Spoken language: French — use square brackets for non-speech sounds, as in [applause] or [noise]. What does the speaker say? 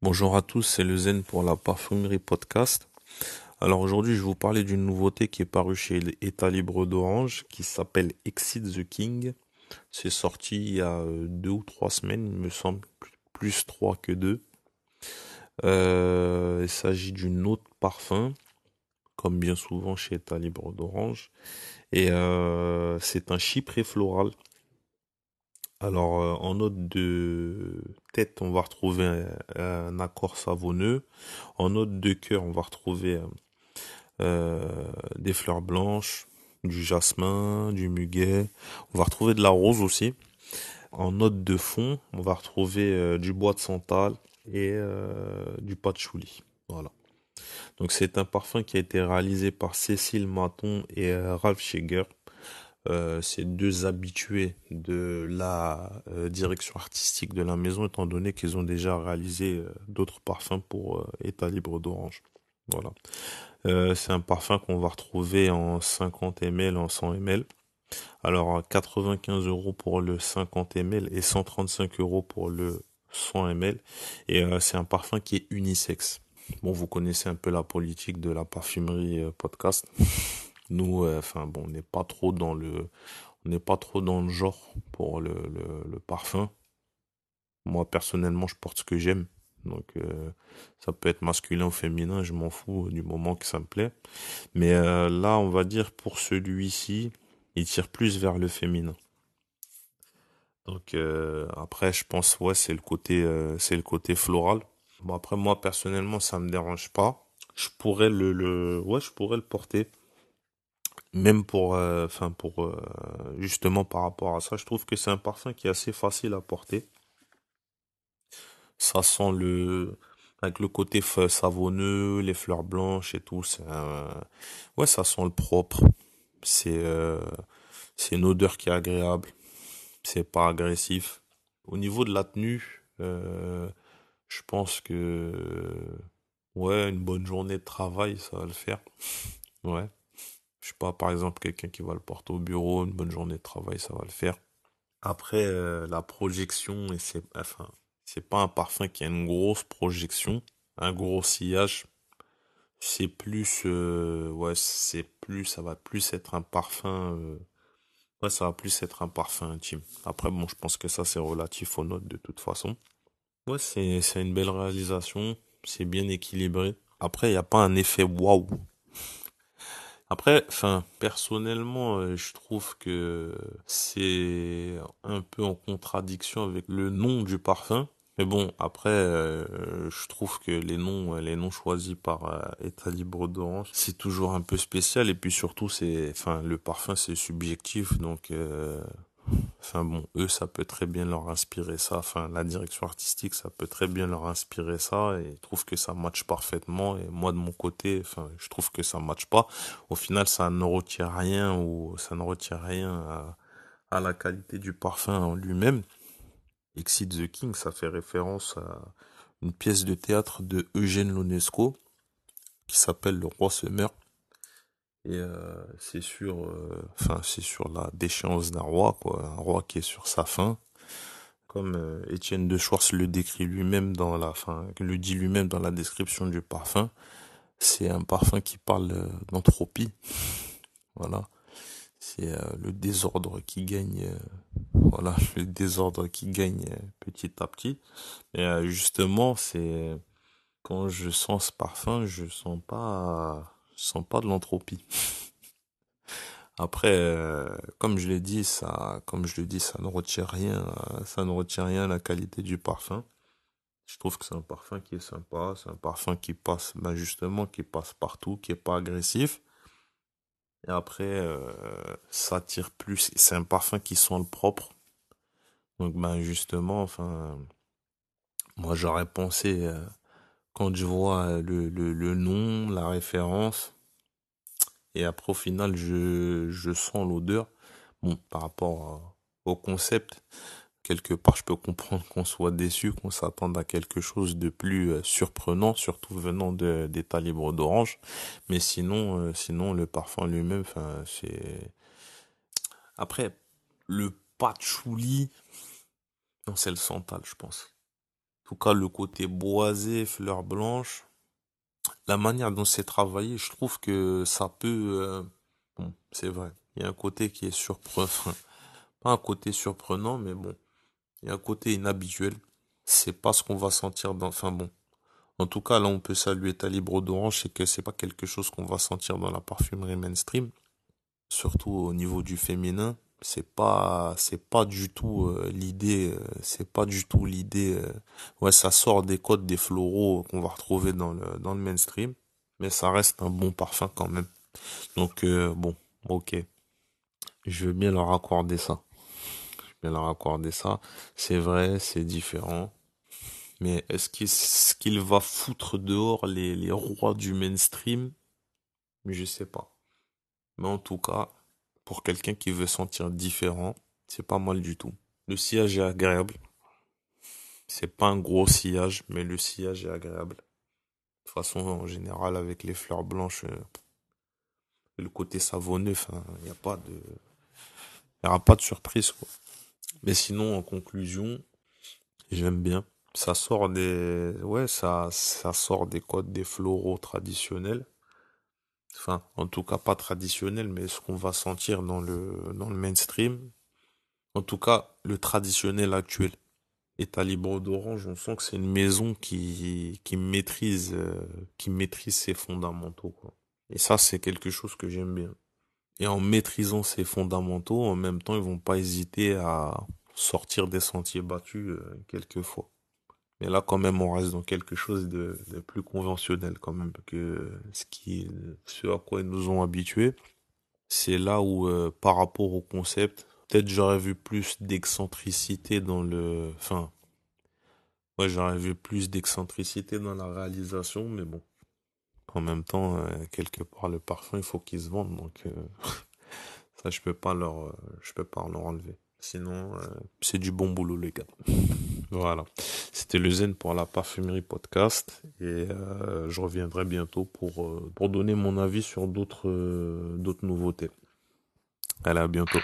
Bonjour à tous, c'est le Zen pour la parfumerie podcast. Alors aujourd'hui, je vais vous parler d'une nouveauté qui est parue chez État Libre d'Orange, qui s'appelle Exit the King. C'est sorti il y a euh, deux ou trois semaines, il me semble, plus trois que deux. Euh, il s'agit d'une autre parfum, comme bien souvent chez État Libre d'Orange. Et euh, c'est un chypré floral. Alors, euh, en note de tête, on va retrouver un, accord savonneux. En note de cœur, on va retrouver euh, euh, des fleurs blanches, du jasmin, du muguet. On va retrouver de la rose aussi. En note de fond, on va retrouver du bois de santal et du patchouli. Voilà. Donc c'est un parfum qui a été réalisé par Cécile Maton et Ralph Scheger. Euh, ces deux habitués de la euh, direction artistique de la maison, étant donné qu'ils ont déjà réalisé euh, d'autres parfums pour État libre d'Orange. Voilà. c'est un parfum qu'on va retrouver en 50 ml, en 100 ml. Alors 95 euros pour le 50 ml et 135 euros pour le 100 ml. Et c'est un parfum qui est unisexe. Bon, vous connaissez un peu la politique de la parfumerie podcast. Nous, euh, enfin bon, on n'est pas trop dans le, on n'est pas trop dans le genre pour le, le, parfum. Moi personnellement, je porte ce que j'aime. Donc euh, ça peut être masculin ou féminin, je m'en fous du moment que ça me plaît. Mais euh, là, on va dire pour celui-ci, il tire plus vers le féminin. Donc après, je pense ouais, c'est le côté, c'est le côté floral. Bon après moi personnellement, ça me dérange pas. Je pourrais le, le, ouais, je pourrais le porter même pour euh, enfin pour euh, justement par rapport à ça je trouve que c'est un parfum qui est assez facile à porter. Ça sent le avec le côté savonneux les fleurs blanches et tout c'est ouais ça sent le propre. C'est euh, c'est une odeur qui est agréable. C'est pas agressif. Au niveau de la tenue je pense que ouais une bonne journée de travail ça va le faire. Ouais je sais pas, par exemple, quelqu'un qui va le porter au bureau, une bonne journée de travail, ça va le faire. Après, euh, la projection, et c'est, enfin, c'est pas un parfum qui a une grosse projection, un gros sillage. C'est plus, euh, ouais, c'est plus, ça va plus être un parfum, euh, ouais, ça va plus être un parfum intime. Après, bon, je pense que ça, c'est relatif aux notes de toute façon. Ouais, c'est, c'est une belle réalisation, c'est bien équilibré. Après, il n'y a pas un effet waouh après, enfin, personnellement, euh, je trouve que c'est un peu en contradiction avec le nom du parfum. Mais bon, après, euh, je trouve que les noms, les noms choisis par euh, libre d'orange, c'est toujours un peu spécial. Et puis surtout, c'est, enfin, le parfum, c'est subjectif, donc Enfin bon, eux, ça peut très bien leur inspirer ça. Enfin, la direction artistique, ça peut très bien leur inspirer ça. Et ils trouvent que ça matche parfaitement. Et moi, de mon côté, enfin, je trouve que ça matche pas. Au final, ça ne retient rien ou ça ne retient rien à, à la qualité du parfum en lui-même. Exit the King, ça fait référence à une pièce de théâtre de Eugène Lonesco qui s'appelle Le Roi se meurt et euh, c'est sur, euh, c'est sur la déchéance d'un roi, quoi, un roi qui est sur sa fin, comme euh, Étienne de Schwartz le décrit lui-même dans la, fin, le dit lui-même dans la description du parfum. C'est un parfum qui parle d'entropie, [laughs] voilà. C'est le désordre qui gagne, voilà, [laughs] le désordre qui gagne petit à petit. Et justement, c'est quand je sens ce parfum, je sens pas sens pas de l'entropie. Après, euh, comme je l'ai dit, ça, comme je le dis, ça ne retient rien, ça ne retient rien à la qualité du parfum. Je trouve que c'est un parfum qui est sympa, c'est un parfum qui passe, ben justement, qui passe partout, qui est pas agressif. Et après, euh, ça tire plus. C'est un parfum qui sent le propre. Donc, ben justement, enfin, moi j'aurais pensé. Euh, quand je vois le, le, le nom, la référence, et après au final je, je sens l'odeur, bon, par rapport au concept, quelque part je peux comprendre qu'on soit déçu, qu'on s'attende à quelque chose de plus euh, surprenant, surtout venant d'État libre d'orange, mais sinon, euh, sinon le parfum lui-même, enfin c'est... Après, le patchouli, c'est le santal je pense tout cas, le côté boisé, fleurs blanches, la manière dont c'est travaillé, je trouve que ça peut, euh, c'est vrai. Il y a un côté qui est surprenant, [laughs] pas un côté surprenant, mais bon, il y a un côté inhabituel. C'est pas ce qu'on va sentir dans, enfin bon. En tout cas, là, on peut saluer ta libre d'orange, c'est que c'est pas quelque chose qu'on va sentir dans la parfumerie mainstream. Surtout au niveau du féminin c'est pas c'est pas du tout euh, l'idée euh, c'est pas du tout l'idée euh, ouais ça sort des codes des floraux qu'on va retrouver dans le dans le mainstream mais ça reste un bon parfum quand même. Donc bon ok. Je veux bien leur accorder ça. Je veux bien leur accorder ça. C'est vrai c'est différent. Mais est-ce qu'il ce qu'il va foutre dehors les les rois du mainstream? Je sais pas. Mais en tout cas pour quelqu'un qui veut sentir différent, c'est pas mal du tout. Le sillage est agréable. C'est pas un gros sillage, mais le sillage est agréable. De toute façon, en général, avec les fleurs blanches, euh, le côté savonneux, il n'y a pas de, y aura pas de surprise. Mais sinon, en conclusion, j'aime bien. Ça sort des, ouais, ça, ça sort des codes des floraux traditionnels enfin en tout cas pas traditionnel, mais ce qu'on va sentir dans le, dans le mainstream, en tout cas le traditionnel actuel. Et Libre d'Orange, on sent que c'est une maison qui, qui maîtrise, euh, qui maîtrise ses fondamentaux, quoi. Et ça, c'est quelque chose que j'aime bien. Et en maîtrisant ses fondamentaux, en même temps, ils vont pas hésiter à sortir des sentiers battus euh, quelquefois. Mais là, quand même, on reste dans quelque chose de, de plus conventionnel, quand même, que ce qui, ce à quoi ils nous ont habitués. C'est là où, euh, par rapport au concept, peut-être j'aurais vu plus d'excentricité dans le, enfin, ouais, j'aurais vu plus d'excentricité dans la réalisation, mais bon. En même temps, euh, quelque part, le parfum, il faut qu'il se vende, donc, euh, [laughs] ça, je peux pas leur, je peux pas leur enlever. Sinon, c'est du bon boulot, les gars. Voilà. C'était le Zen pour la parfumerie podcast et euh, je reviendrai bientôt pour, euh, pour donner mon avis sur d'autres euh, nouveautés. Allez, à bientôt.